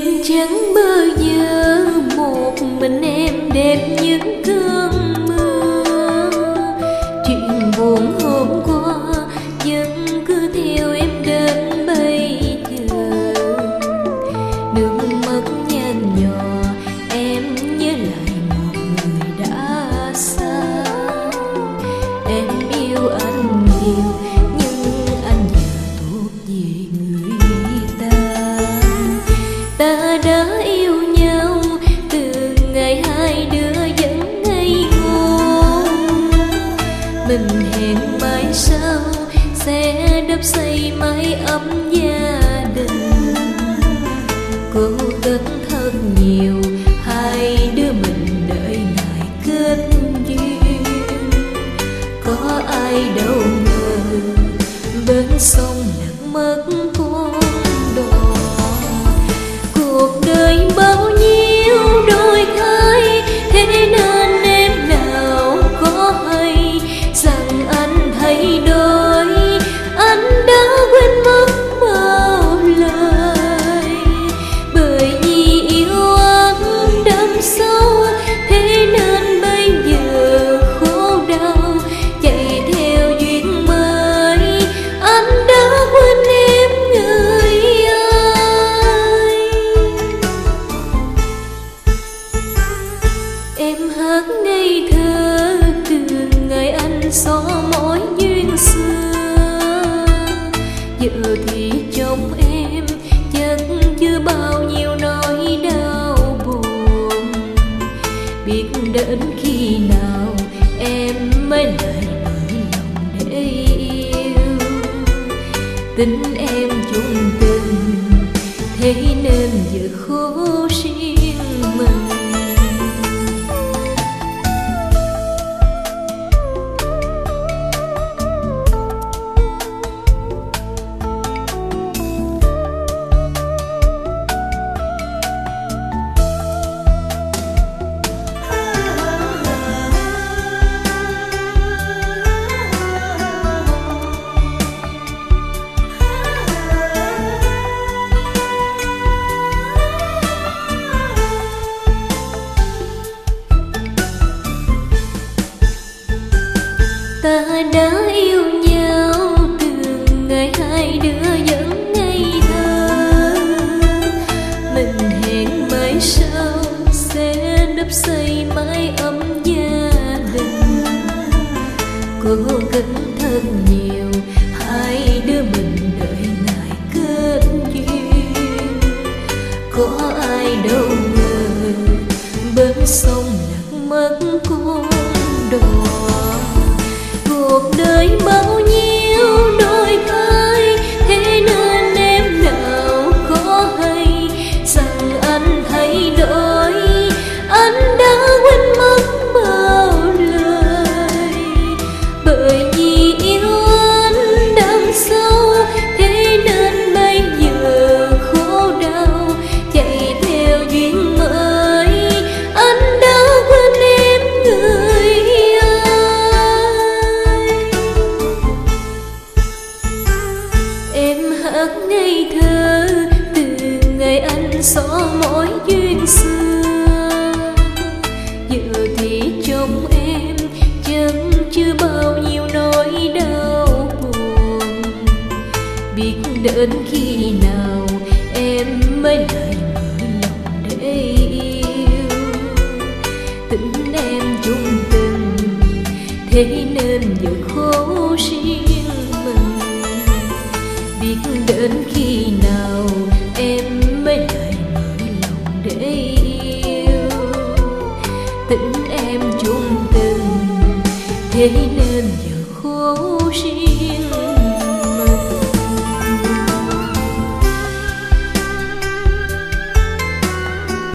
trên trắng mơ dơ một mình em đẹp những cơn ta đã yêu nhau từ ngày hai đứa vẫn ngây ngô. Mình hẹn mai sau, sẽ đắp xây mái ấm gia đình. Cố gắng thật nhiều, hai đứa mình đợi ngày kết duyên. Có ai đâu ngờ, bên sông nặng mất em hát ngây thơ từ ngày anh xó mối duyên xưa. Giờ thì trong em chắc chưa bao nhiêu nỗi đau buồn. Biết đến khi nào em mới lại mở lòng để yêu. Tình em chung tình, thế nên giờ khổ riêng. Mái ấm gia đình cố gắng thật nhiều, hai đứa mình đợi ngày kết duyên có ai đâu ngờ bên sông lạc mất cô. Trên anh mỗi duyên xưa. Giờ thì trong em chẳng chưa bao nhiêu nỗi đau buồn. Biết đến khi nào em mới lại mở lòng để yêu. Tình em chung tình, thế nên giờ khổ riêng mình. Biết đến khi em chung tình thế nên giờ khổ riêng